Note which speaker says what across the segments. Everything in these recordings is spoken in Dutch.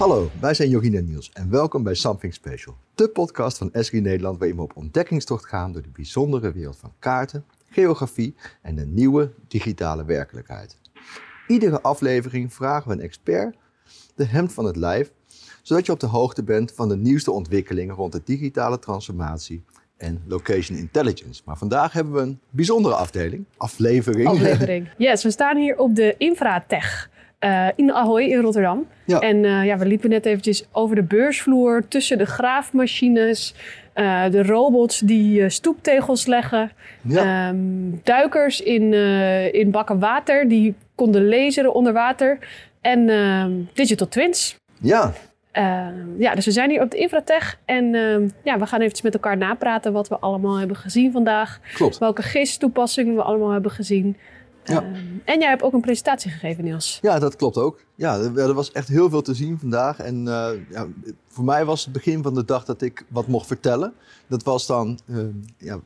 Speaker 1: Hallo, wij zijn Jogien en Niels en welkom bij Something Special. De podcast van Esri Nederland waarin we op ontdekkingstocht gaan door de bijzondere wereld van kaarten, geografie en de nieuwe digitale werkelijkheid. Iedere aflevering vragen we een expert de hemd van het lijf, zodat je op de hoogte bent van de nieuwste ontwikkelingen rond de digitale transformatie en location intelligence. Maar vandaag hebben we een bijzondere afdeling, aflevering.
Speaker 2: Aflevering. Yes, we staan hier op de Infratech. Uh, in Ahoy in Rotterdam.
Speaker 1: Ja.
Speaker 2: En uh, ja, we liepen net eventjes over de beursvloer tussen de graafmachines, uh, de robots die stoeptegels leggen,
Speaker 1: Ja.
Speaker 2: ehm, duikers in, in bakken water die konden laseren onder water en ehm, digital twins.
Speaker 1: Ja,
Speaker 2: Ehm, ja, dus we zijn hier op de Infratech en ja, we gaan eventjes met elkaar napraten wat we allemaal hebben gezien vandaag.
Speaker 1: klopt.
Speaker 2: Welke GIS-toepassingen we allemaal hebben gezien.
Speaker 1: Ja.
Speaker 2: Ehm, en jij hebt ook een presentatie gegeven, Niels.
Speaker 1: Ja, dat klopt ook. Ja, er, er was echt heel veel te zien vandaag. En eh, ja, voor mij was het begin van de dag dat ik wat mocht vertellen. Dat was dan, eh, ja,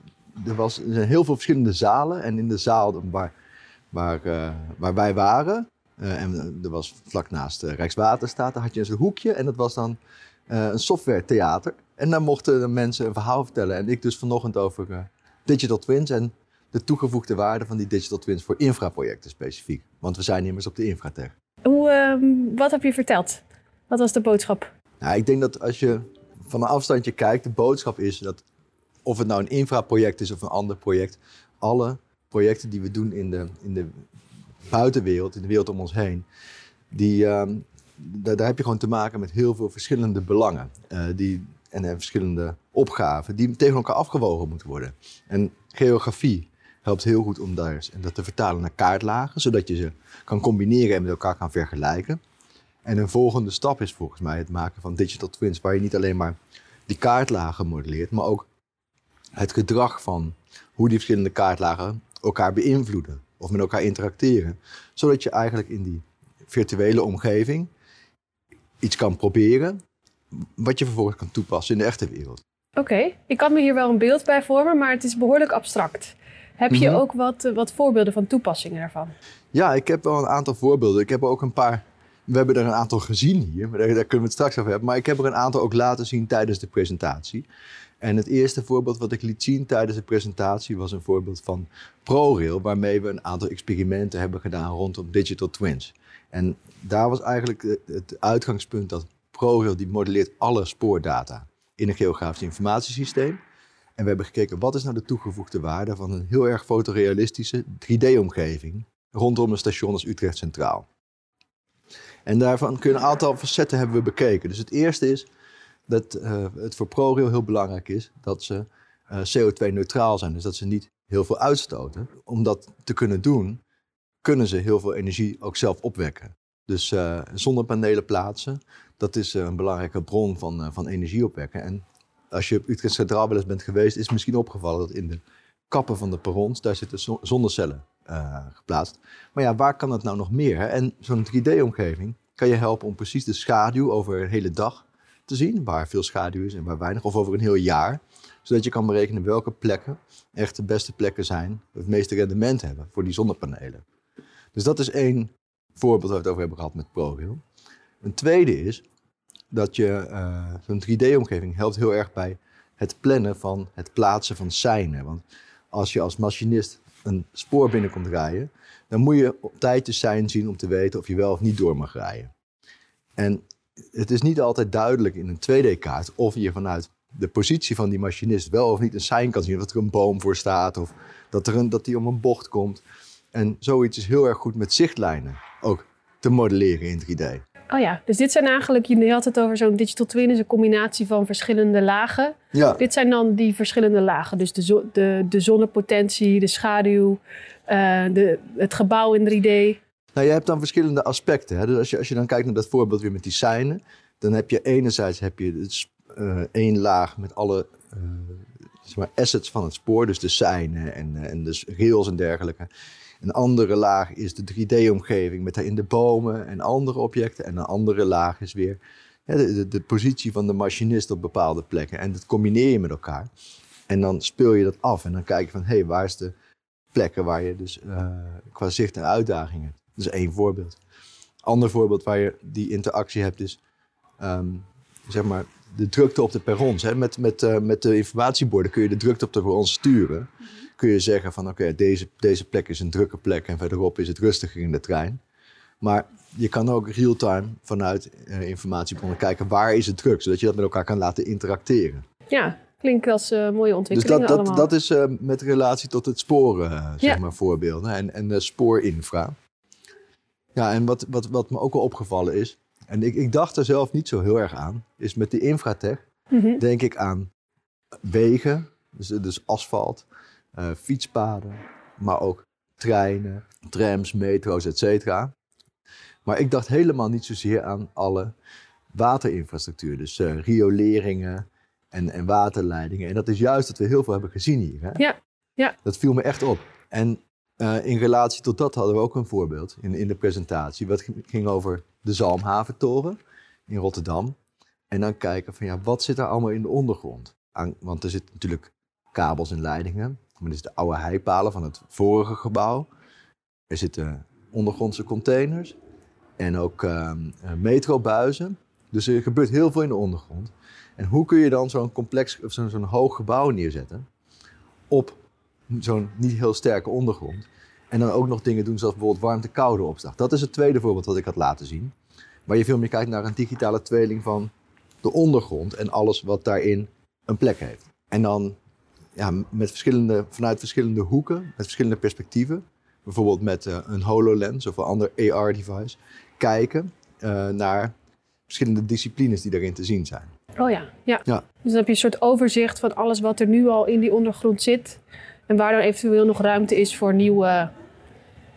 Speaker 1: er, was, er zijn heel veel verschillende zalen. En in de zaal waar, waar, eh, waar wij waren, eh, en er was vlak naast Rijkswaterstaat, daar had je zo'n hoekje. En dat was dan een software theater. En daar mochten de mensen een verhaal vertellen. En ik dus vanochtend over digital twins en de toegevoegde waarde van die digital twins voor infraprojecten specifiek. Want we zijn immers op de infratech.
Speaker 2: Hoe, ehm, wat heb je verteld? Wat was de boodschap?
Speaker 1: Nou, ik denk dat als je van een afstandje kijkt, de boodschap is dat of het nou een infraproject is of een ander project, alle projecten die we doen in de, in de buitenwereld, in de wereld om ons heen, die, ehm, daar, daar heb je gewoon te maken met heel veel verschillende belangen eh, die, en, en verschillende opgaven die tegen elkaar afgewogen moeten worden. En geografie helpt heel goed om daar, en dat te vertalen naar kaartlagen, zodat je ze kan combineren en met elkaar kan vergelijken. En een volgende stap is volgens mij het maken van digital twins, waar je niet alleen maar die kaartlagen modelleert, maar ook het gedrag van hoe die verschillende kaartlagen elkaar beïnvloeden of met elkaar interacteren. Zodat je eigenlijk in die virtuele omgeving iets kan proberen, wat je vervolgens kan toepassen in de echte wereld.
Speaker 2: Oké, ik kan me hier wel een beeld bij vormen, maar het is behoorlijk abstract. Heb je
Speaker 1: Mhm.
Speaker 2: ook wat, eh, wat voorbeelden van toepassingen daarvan?
Speaker 1: Ja, ik heb wel een aantal voorbeelden. Ik heb er ook een paar. We hebben er een aantal gezien hier, maar daar, daar kunnen we het straks over hebben. Maar ik heb er een aantal ook laten zien tijdens de presentatie. En het eerste voorbeeld wat ik liet zien tijdens de presentatie was een voorbeeld van ProRail, waarmee we een aantal experimenten hebben gedaan rondom digital twins. En daar was eigenlijk het- het uitgangspunt dat ProRail die modelleert alle spoordata in een geografisch informatiesysteem. En we hebben gekeken wat is nou de toegevoegde waarde van een heel erg fotorealistische 3D-omgeving rondom een station als Utrecht Centraal. En daarvan kunnen een aantal facetten hebben we bekeken. Dus het eerste is dat eh, het voor ProRail heel belangrijk is dat ze eh, CO2-neutraal zijn. Dus dat ze niet heel veel uitstoten. Om dat te kunnen doen, kunnen ze heel veel energie ook zelf opwekken. Dus eh, zonnepanelen plaatsen, dat is een belangrijke bron van, van energie opwekken. En als je op Utrecht Centraal wel eens bent geweest, is misschien opgevallen dat in de kappen van de perrons, daar zitten zo- zonnecellen eh, geplaatst. Maar ja, waar kan dat nou nog meer? Hè? En zo'n 3D-omgeving kan je helpen om precies de schaduw over een hele dag te zien, waar veel schaduw is en waar weinig, of over een heel jaar. Zodat je kan berekenen welke plekken echt de beste plekken zijn, het meeste rendement hebben voor die zonnepanelen. Dus dat is één voorbeeld waar we het over hebben gehad met ProRail. Een tweede is dat je eh, zo'n 3D-omgeving helpt heel erg bij het plannen van het plaatsen van seinen. Want als je als machinist een spoor binnenkomt rijden, dan moet je op tijd de sein zien om te weten of je wel of niet door mag rijden. En het is niet altijd duidelijk in een 2D-kaart of je vanuit de positie van die machinist wel of niet een sein kan zien. Of dat er een boom voor staat of dat, er een, dat die om een bocht komt. En zoiets is heel erg goed met zichtlijnen ook te modelleren in 3D.
Speaker 2: Oh ja, dus dit zijn eigenlijk, je had het over zo'n digital twin, is een combinatie van verschillende lagen.
Speaker 1: Ja,
Speaker 2: Dit zijn dan die verschillende lagen. Dus de, zo- de, de zonnepotentie, de schaduw, eh, de, het gebouw in 3D.
Speaker 1: Nou, je hebt dan verschillende aspecten. Hè? Dus als je, als je dan kijkt naar dat voorbeeld weer met die seinen, dan heb je enerzijds heb je het s- eh, één laag met alle eh, zeg maar assets van het spoor, dus de seinen en, eh, en de rails en dergelijke. Een andere laag is de 3D-omgeving met daarin de bomen en andere objecten. En een andere laag is weer de, de, positie van de machinist op bepaalde plekken. En dat combineer je met elkaar. En dan speel je dat af en dan kijk je van, hé, hey, waar is de plekken waar je dus eh, qua zicht en uitdagingen. Dat is één voorbeeld. Ander voorbeeld waar je die interactie hebt is ehm, zeg maar, de drukte op de perrons. Hè. Met, met, eh, met de informatieborden kun je de drukte op de perrons sturen. Kun je zeggen van oké, deze, deze plek is een drukke plek en verderop is het rustiger in de trein. Maar je kan ook real-time vanuit uh, informatiebronnen kijken waar is het druk, zodat je dat met elkaar kan laten interacteren.
Speaker 2: Ja, klinkt als uh, mooie
Speaker 1: Dus
Speaker 2: ontwikkelingen
Speaker 1: dat, dat, dat is uh, met relatie tot het sporen, zeg maar, voorbeelden. En, en spoorinfra. Ja, en wat, wat, wat me ook wel opgevallen is, en ik, ik dacht er zelf niet zo heel erg aan, is met de infratech
Speaker 2: Mhm.
Speaker 1: denk ik aan wegen, dus, dus asfalt, eh, fietspaden, maar ook treinen, trams, metro's, et cetera. Maar ik dacht helemaal niet zozeer aan alle waterinfrastructuur, dus eh, rioleringen en, en waterleidingen. En dat is juist wat we heel veel hebben gezien hier. Hè?
Speaker 2: Ja, ja.
Speaker 1: Dat viel me echt op. En eh, in relatie tot dat hadden we ook een voorbeeld in, in de presentatie. Wat ging- over de Zalmhaventoren in Rotterdam. En dan kijken van ja, wat zit daar allemaal in de ondergrond? Want er zitten natuurlijk kabels en leidingen. Maar is de oude heipalen van het vorige gebouw. Er zitten ondergrondse containers. En ook ehm, eh, metrobuizen. Dus er gebeurt heel veel in de ondergrond. En hoe kun je dan zo'n complex, of zo'n hoog gebouw neerzetten? Op zo'n niet heel sterke ondergrond. En dan ook nog dingen doen zoals bijvoorbeeld warmte-koude opslag. Dat is het tweede voorbeeld dat ik had laten zien. Waar je veel meer kijkt naar een digitale tweeling van de ondergrond en alles wat daarin een plek heeft. En dan ja, met verschillende, vanuit verschillende hoeken, met verschillende perspectieven. Bijvoorbeeld met eh, een HoloLens of een ander AR-device. Kijken eh, naar verschillende disciplines die daarin te zien zijn.
Speaker 2: Oh ja, ja.
Speaker 1: Ja.
Speaker 2: Dus dan heb je een soort overzicht van alles wat er nu al in die ondergrond zit. En waar er eventueel nog ruimte is voor nieuwe,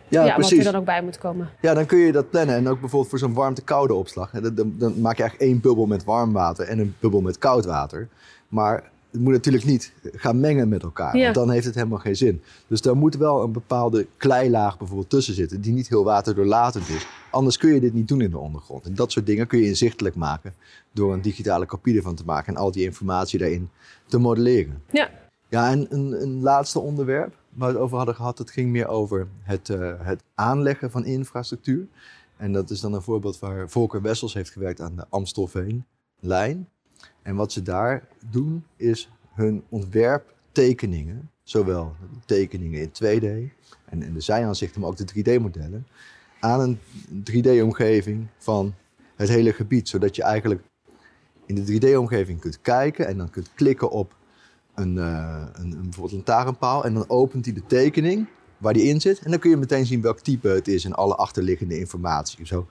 Speaker 2: ja,
Speaker 1: Ja,
Speaker 2: wat er dan ook bij moet komen.
Speaker 1: Ja, dan kun je dat plannen. En ook bijvoorbeeld voor zo'n warmte-koude opslag. Dan, dan, dan maak je eigenlijk één bubbel met warm water en een bubbel met koud water. Maar het moet natuurlijk niet gaan mengen met elkaar.
Speaker 2: Ja.
Speaker 1: Want dan heeft het helemaal geen zin. Dus daar moet wel een bepaalde kleilaag bijvoorbeeld tussen zitten. Die niet heel waterdoorlatend is. Anders kun je dit niet doen in de ondergrond. En dat soort dingen kun je inzichtelijk maken. Door een digitale kopie ervan te maken. En al die informatie daarin te modelleren.
Speaker 2: Ja.
Speaker 1: Ja, en een, een laatste onderwerp waar we het over hadden gehad, dat ging meer over het, eh, het aanleggen van infrastructuur. En dat is dan een voorbeeld waar Volker Wessels heeft gewerkt aan de Amstelveen-lijn. En wat ze daar doen, is hun ontwerptekeningen, zowel tekeningen in 2D en, en de zijaanzichten, maar ook de 3D-modellen, aan een 3D-omgeving van het hele gebied. Zodat je eigenlijk in de 3D-omgeving kunt kijken en dan kunt klikken op een, eh, een, een, bijvoorbeeld een tarenpaal. En dan opent hij de tekening waar die in zit. En dan kun je meteen zien welk type het is en alle achterliggende informatie. Zo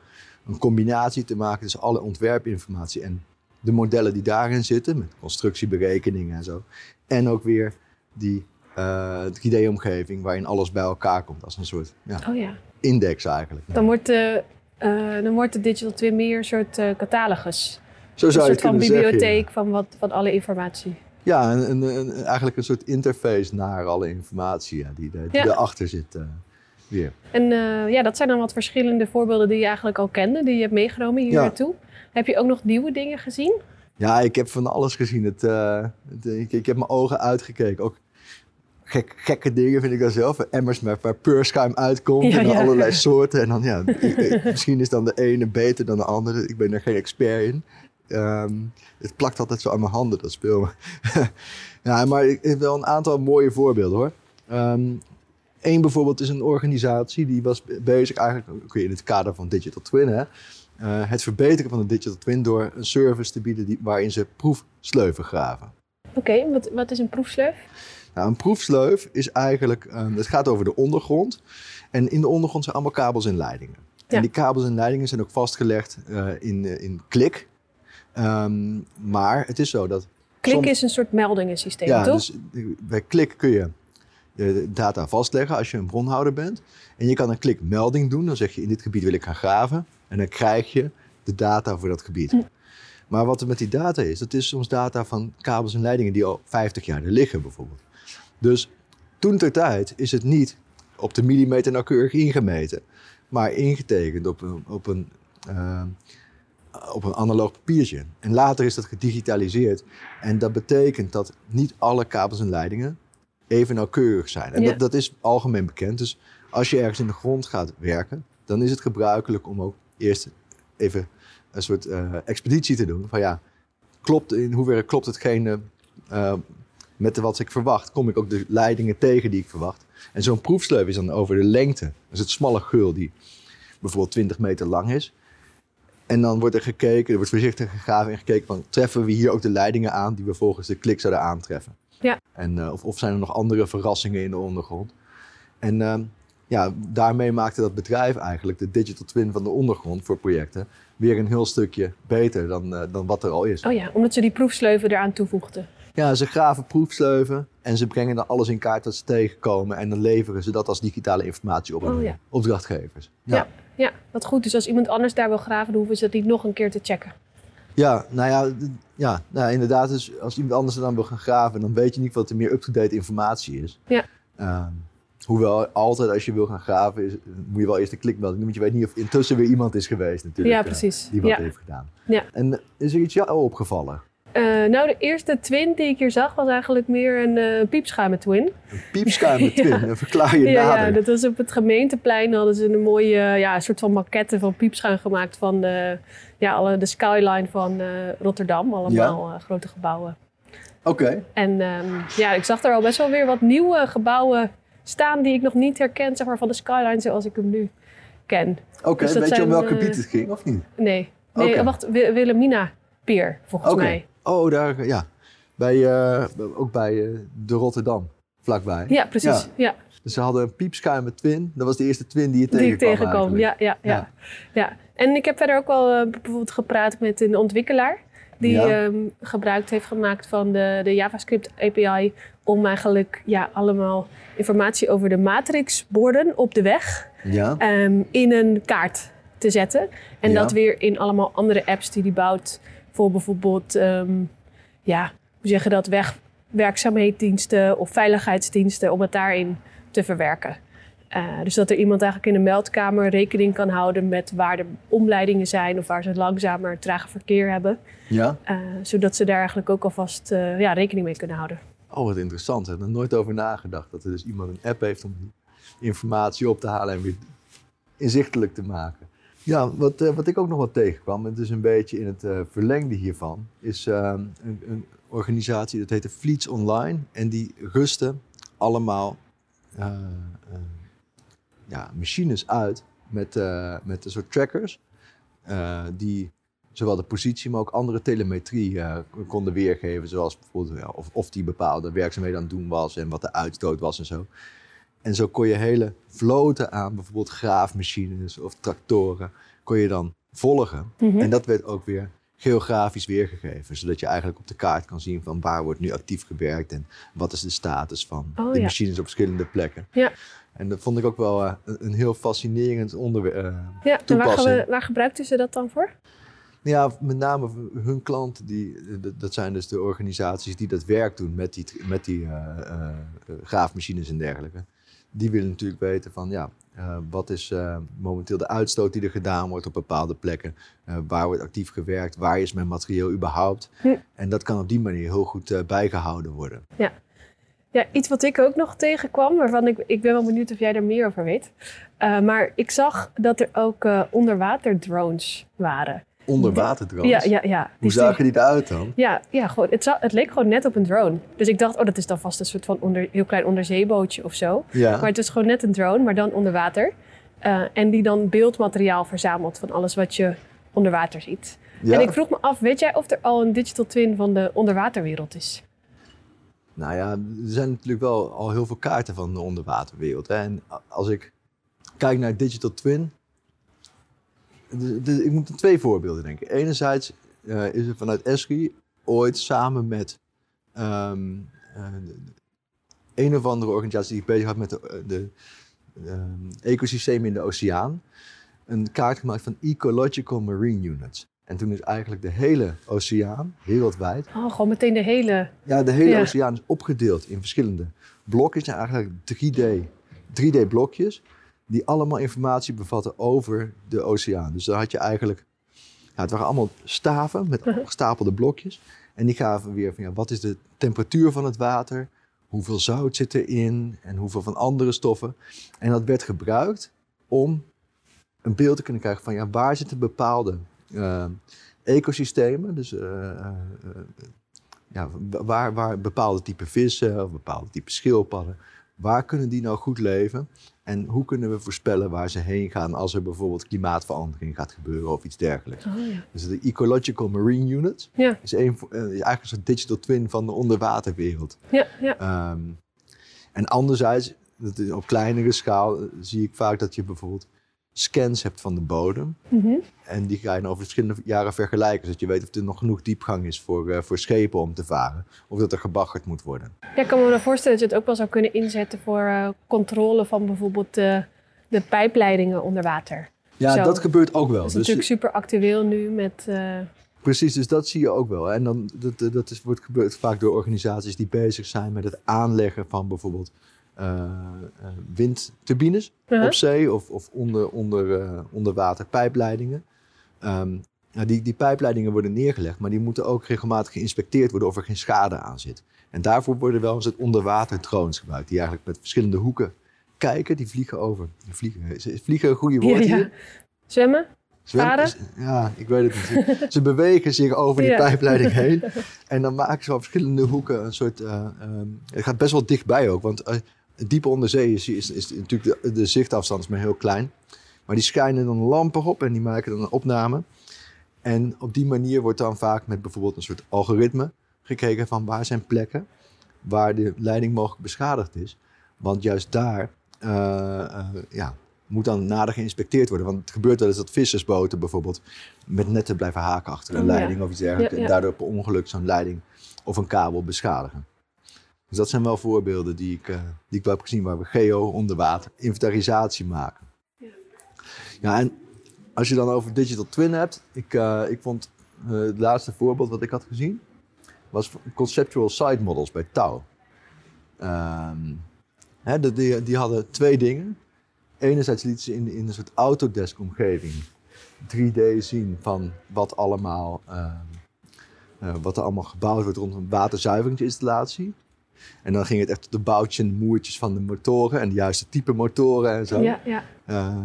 Speaker 1: een combinatie te maken tussen alle ontwerpinformatie en de modellen die daarin zitten. Met constructieberekeningen en zo. En ook weer die eh 3D-omgeving waarin alles bij elkaar komt. Als een soort ja,
Speaker 2: Oh ja.
Speaker 1: index eigenlijk.
Speaker 2: Dan wordt de, eh, dan wordt de Digital Twin meer een soort eh, catalogus.
Speaker 1: Zo
Speaker 2: Een
Speaker 1: zou je
Speaker 2: soort van
Speaker 1: zeggen.
Speaker 2: bibliotheek van, wat, van alle informatie.
Speaker 1: Ja, een, een, eigenlijk een soort interface naar alle informatie ja, die, er- erachter zit. eh, weer.
Speaker 2: En eh, ja, dat zijn dan wat verschillende voorbeelden die je eigenlijk al kende, die je hebt meegenomen hier naartoe. Heb je ook nog nieuwe dingen gezien?
Speaker 1: Ja, ik heb van alles gezien. Het, eh, het- ik, ik heb mijn ogen uitgekeken. Ook gek, gekke dingen vind ik dan zelf. Emmers met waar peurschuim uitkomt.
Speaker 2: Ja,
Speaker 1: en dan
Speaker 2: ja.
Speaker 1: allerlei soorten. En dan, ja, misschien is dan de ene beter dan de andere. Ik ben er geen expert in. Ehm, het plakt altijd zo aan mijn handen, dat speel. ja, maar ik heb wel een aantal mooie voorbeelden hoor. Eén bijvoorbeeld is een organisatie die was be- bezig eigenlijk in het kader van Digital Twin. Hè, eh, het verbeteren van de Digital Twin door een service te bieden die, waarin ze proefsleuven graven.
Speaker 2: Oké, wat, wat is een proefsleuf?
Speaker 1: Nou, een proefsleuf is eigenlijk, ehm, het gaat over de ondergrond. En in de ondergrond zijn allemaal kabels en leidingen.
Speaker 2: Ja.
Speaker 1: En die kabels en leidingen zijn ook vastgelegd eh, in, eh, in klik. Ehm, maar het is zo dat
Speaker 2: Klik is een soort meldingensysteem,
Speaker 1: ja,
Speaker 2: toch?
Speaker 1: dus bij klik kun je de data vastleggen als je een bronhouder bent. En je kan een klikmelding doen. Dan zeg je in dit gebied wil ik gaan graven. En dan krijg je de data voor dat gebied.
Speaker 2: Hm.
Speaker 1: Maar wat er met die data is, dat is soms data van kabels en leidingen die al 50 jaar er liggen bijvoorbeeld. Dus toen ter tijd is het niet op de millimeter nauwkeurig ingemeten. Maar ingetekend op een, op een, eh, op een analoog papiertje. En later is dat gedigitaliseerd. En dat betekent dat niet alle kabels en leidingen even nauwkeurig zijn. En
Speaker 2: Ja.
Speaker 1: dat, dat is algemeen bekend. Dus als je ergens in de grond gaat werken, dan is het gebruikelijk om ook eerst even een soort eh, expeditie te doen. Van ja, klopt, in hoeverre klopt hetgene uh, met wat ik verwacht? Kom ik ook de leidingen tegen die ik verwacht? En zo'n proefsleup is dan over de lengte. Dus het smalle geul die bijvoorbeeld 20 meter lang is. En dan wordt er gekeken, er wordt voorzichtig gegraven en gekeken van treffen we hier ook de leidingen aan die we volgens de klik zouden aantreffen.
Speaker 2: Ja.
Speaker 1: En, uh, of, of zijn er nog andere verrassingen in de ondergrond? En uh, ja, daarmee maakte dat bedrijf eigenlijk de digital twin van de ondergrond voor projecten weer een heel stukje beter dan, uh, dan wat er al is.
Speaker 2: Oh ja, omdat ze die proefsleuven eraan toevoegden.
Speaker 1: Ja, ze graven proefsleuven en ze brengen dan alles in kaart dat ze tegenkomen. En dan leveren ze dat als digitale informatie op aan
Speaker 2: Oh, ja.
Speaker 1: opdrachtgevers.
Speaker 2: Ja. ja, wat goed. Dus als iemand anders daar wil graven, dan hoeven ze dat niet nog een keer te checken.
Speaker 1: Ja, nou ja, ja, nou, inderdaad. Dus als iemand anders er dan wil gaan graven, dan weet je niet wat er meer up-to-date informatie is.
Speaker 2: Ja.
Speaker 1: Ehm, hoewel altijd als je wil gaan graven, is, moet je wel eerst een klikmelding doen. Want je weet niet of intussen weer iemand is geweest natuurlijk.
Speaker 2: Ja,
Speaker 1: eh,
Speaker 2: precies.
Speaker 1: die wat
Speaker 2: Ja.
Speaker 1: heeft gedaan.
Speaker 2: Ja.
Speaker 1: En is er iets jou opgevallen?
Speaker 2: Eh, nou, de eerste twin die ik hier zag was eigenlijk meer een eh piepschuimen twin.
Speaker 1: Een piepschuim twin,
Speaker 2: Ja.
Speaker 1: verklaar je
Speaker 2: Ja,
Speaker 1: nader.
Speaker 2: ja, dat was op het gemeenteplein. Hadden ze een mooie ja, een soort van maquette van piepschuim gemaakt van de, ja, alle, de skyline van eh, Rotterdam. Allemaal eh, grote gebouwen.
Speaker 1: Oké,
Speaker 2: En ehm, ja, ik zag er al best wel weer wat nieuwe gebouwen staan die ik nog niet herken, zeg maar, van de skyline zoals ik hem nu ken.
Speaker 1: oké.
Speaker 2: Dus dat
Speaker 1: weet je om
Speaker 2: zijn,
Speaker 1: welk
Speaker 2: eh,
Speaker 1: gebied het ging of niet?
Speaker 2: Nee, nee wacht, Wi- Wilhelmina Pier, volgens
Speaker 1: Oké.
Speaker 2: mij.
Speaker 1: Oh, daar, ja. Bij, eh, ook bij eh, de Rotterdam, vlakbij.
Speaker 2: Ja, precies.
Speaker 1: Ja.
Speaker 2: Ja,
Speaker 1: Dus ze hadden een piepschuime twin. Dat was de eerste twin die je
Speaker 2: die ik
Speaker 1: tegenkwam
Speaker 2: tegenkom.
Speaker 1: eigenlijk.
Speaker 2: Ja, ja, ja, ja. En ik heb verder ook wel eh, bijvoorbeeld gepraat met een ontwikkelaar. Die
Speaker 1: Ja.
Speaker 2: ehm, gebruik heeft gemaakt van de, de JavaScript API. Om eigenlijk ja, allemaal informatie over de matrixborden op de weg
Speaker 1: Ja,
Speaker 2: ehm, in een kaart te zetten. En dat weer in allemaal andere apps die hij bouwt. Voor bijvoorbeeld, ehm, ja, hoe zeg je dat, wegwerkzaamheidsdiensten of veiligheidsdiensten. Om het daarin te verwerken. Eh, dus dat er iemand eigenlijk in de meldkamer rekening kan houden met waar de omleidingen zijn of waar ze langzamer trager verkeer hebben.
Speaker 1: ja.
Speaker 2: Eh, zodat ze daar eigenlijk ook alvast eh, ja, rekening mee kunnen houden.
Speaker 1: Oh, wat interessant. Ik heb er nooit over nagedacht. Dat er dus iemand een app heeft om informatie op te halen en weer inzichtelijk te maken. Ja, wat, eh, wat ik ook nog wat tegenkwam, en het is een beetje in het eh, verlengde hiervan, is eh, een, een organisatie dat heette Fleets Online. En die rusten allemaal eh, ja, machines uit met, met een soort trackers. die zowel de positie, maar ook andere telemetrie konden weergeven. Zoals bijvoorbeeld of, of die bepaalde werkzaamheden aan het doen was en wat de uitstoot was en zo. En zo kon je hele vloten aan bijvoorbeeld graafmachines of tractoren, kon je dan volgen.
Speaker 2: Mhm.
Speaker 1: En dat werd ook weer geografisch weergegeven. Zodat je eigenlijk op de kaart kan zien van waar wordt nu actief gewerkt en wat is de status van
Speaker 2: Oh,
Speaker 1: de
Speaker 2: ja.
Speaker 1: machines op verschillende plekken.
Speaker 2: Ja.
Speaker 1: En dat vond ik ook wel eh, een, heel fascinerend onderwerp. eh,
Speaker 2: Ja, en waar, waar gebruikten ze dat dan voor?
Speaker 1: Ja, met name hun klanten, die, dat- dat zijn dus de organisaties die dat werk doen met die, met die eh, eh, eh, graafmachines en dergelijke. Die willen natuurlijk weten van, ja, eh, wat is eh, momenteel de uitstoot die er gedaan wordt op bepaalde plekken? Eh, waar wordt actief gewerkt? Waar is mijn materieel überhaupt?
Speaker 2: Hm.
Speaker 1: En dat kan op die manier heel goed eh, bijgehouden worden.
Speaker 2: Ja, iets wat ik ook nog tegenkwam, waarvan ik, ik ben wel benieuwd of jij er meer over weet. Maar ik zag dat er ook uh, onderwaterdrones waren. Ja, ja, ja.
Speaker 1: Hoe zagen die eruit dan?
Speaker 2: Ja, ja gewoon, het, het leek gewoon net op een drone. Dus ik dacht, oh, dat is dan vast een soort van onder, heel klein onderzeebootje of zo.
Speaker 1: Ja.
Speaker 2: Maar het is gewoon net een drone, maar dan onder water. Uh, en die dan beeldmateriaal verzamelt van alles wat je onder water ziet.
Speaker 1: Ja.
Speaker 2: En ik vroeg me af, weet jij of er al een digital twin van de onderwaterwereld is?
Speaker 1: Nou ja, er zijn natuurlijk wel al heel veel kaarten van de onderwaterwereld. Hè? En als ik kijk naar Digital Twin, de, de, ik moet aan twee voorbeelden denken. Enerzijds uh, is er vanuit Esri ooit samen met um, uh, een of andere organisatie die bezig had met de, de um, ecosystemen in de oceaan, een kaart gemaakt van Ecological Marine Units. En toen is eigenlijk de hele oceaan, wereldwijd.
Speaker 2: Oh, gewoon meteen de hele.
Speaker 1: Ja, de hele ja. oceaan is opgedeeld in verschillende blokjes. En eigenlijk 3D, 3D-blokjes. Die allemaal informatie bevatten over de oceaan. Dus daar had je eigenlijk. Ja, het waren allemaal staven met gestapelde blokjes. En die gaven weer van ja, wat is de temperatuur van het water? Hoeveel zout zit erin? En hoeveel van andere stoffen? En dat werd gebruikt om een beeld te kunnen krijgen van ja, waar zitten bepaalde uh, ecosystemen. Dus uh, ja, waar, waar bepaalde type vissen of bepaalde type schildpadden, waar kunnen die nou goed leven? En hoe kunnen we voorspellen waar ze heen gaan als er bijvoorbeeld klimaatverandering gaat gebeuren of iets dergelijks? Oh, ja. Dus de Ecological Marine Unit ja. is, een, is eigenlijk een soort digital twin van de onderwaterwereld. Ja, ja. Um, en anderzijds, op kleinere schaal, zie ik vaak dat je bijvoorbeeld scans hebt van de bodem. Mhm. En die ga je dan over verschillende jaren vergelijken. Zodat je weet of er nog genoeg diepgang is voor, uh, voor schepen om te varen. Of dat er gebaggerd moet worden.
Speaker 2: Ja, ik kan me wel voorstellen dat je het ook wel zou kunnen inzetten voor uh, controle van bijvoorbeeld de, de pijpleidingen onder water.
Speaker 1: Ja, dat gebeurt ook wel.
Speaker 2: Dat is dus, natuurlijk super actueel nu met... Uh...
Speaker 1: Precies, dus dat zie je ook wel. En dan, dat, dat is, wordt gebeurd vaak door organisaties die bezig zijn met het aanleggen van bijvoorbeeld windturbines uh-huh. op zee of, of onder, onder, uh, onder water pijpleidingen. Um, nou, die, die pijpleidingen worden neergelegd, maar die moeten ook regelmatig geïnspecteerd worden of er geen schade aan zit. En daarvoor worden wel eens het onderwater drones gebruikt, die eigenlijk met verschillende hoeken kijken. Die vliegen over. Die vliegen, is vliegen een goede woord ja, hier?
Speaker 2: Zwemmen? Zwemmen?
Speaker 1: Ja, ik weet het niet. ze bewegen zich over die pijpleiding heen. En dan maken ze op verschillende hoeken een soort... Uh, um, het gaat best wel dichtbij ook, want diep onder zee is, is, is natuurlijk de, de, zichtafstand is maar heel klein. Maar die schijnen dan lampen op en die maken dan een opname. En op die manier wordt dan vaak met bijvoorbeeld een soort algoritme gekeken van waar zijn plekken waar de leiding mogelijk beschadigd is. Want juist daar uh, uh, ja, moet dan nader geïnspecteerd worden. Want het gebeurt wel eens dat vissersboten bijvoorbeeld met netten blijven haken achter een oh, leiding of iets dergelijks. En daardoor per ongeluk zo'n leiding of een kabel beschadigen. Dus dat zijn wel voorbeelden die ik, uh, die ik wel heb gezien waar we geo onder water inventarisatie maken. Ja. ja, en als je dan over digital twin hebt, ik, uh, ik vond uh, het laatste voorbeeld wat ik had gezien, was conceptual site models bij Tau. Um, hè, die, die hadden twee dingen. Enerzijds lieten ze in, in een soort Autodesk omgeving 3D zien van wat allemaal, uh, wat er allemaal gebouwd wordt rond een waterzuiveringsinstallatie. En dan ging het echt op de boutjes en moertjes van de motoren en de juiste type motoren en zo. Ja, ja. Uh,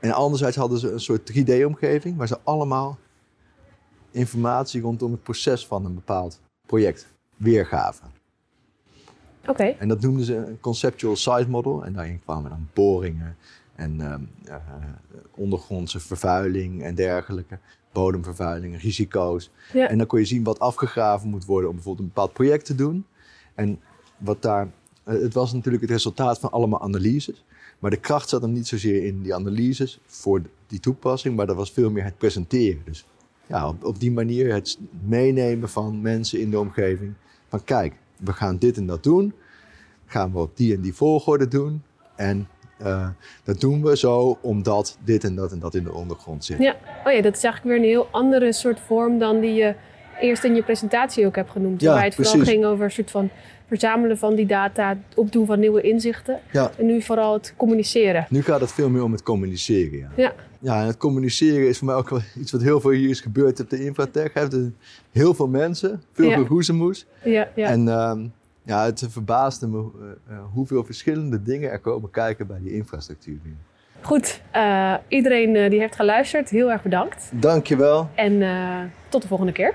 Speaker 1: en anderzijds hadden ze een soort 3D-omgeving waar ze allemaal informatie rondom het proces van een bepaald project weergaven.
Speaker 2: Oké.
Speaker 1: En dat noemden ze een conceptual site model. En daarin kwamen dan boringen en uh, ondergrondse vervuiling en dergelijke. Bodemvervuiling, risico's. Ja. En dan kon je zien wat afgegraven moet worden om bijvoorbeeld een bepaald project te doen. En wat daar, eh, het was natuurlijk het resultaat van allemaal analyses. Maar de kracht zat hem niet zozeer in die analyses voor die toepassing, maar dat was veel meer het presenteren. Dus ja, op, die manier het meenemen van mensen in de omgeving. Van kijk, we gaan dit en dat doen. Gaan we op die en die volgorde doen. En uh, dat doen we zo omdat dit en dat en dat in de ondergrond zit.
Speaker 2: Ja, oh ja dat is eigenlijk weer een heel andere soort vorm dan die je eerst in je presentatie ook hebt genoemd. Ja, waarbij het vooral ging over een soort van verzamelen van die data, het opdoen van nieuwe inzichten. Ja. En nu vooral het communiceren.
Speaker 1: Nu gaat het veel meer om het communiceren. Ja. ja. Ja, en het communiceren is voor mij ook wel iets wat heel veel hier is gebeurd op de Infratech. Heeft heel veel mensen, veel ja. geroezemoes. Ja, ja. En uh, ja, het verbaasde me uh, hoeveel verschillende dingen er komen kijken bij die infrastructuur.
Speaker 2: Goed, uh, iedereen die heeft geluisterd, heel erg bedankt.
Speaker 1: Dankjewel.
Speaker 2: En tot de volgende keer.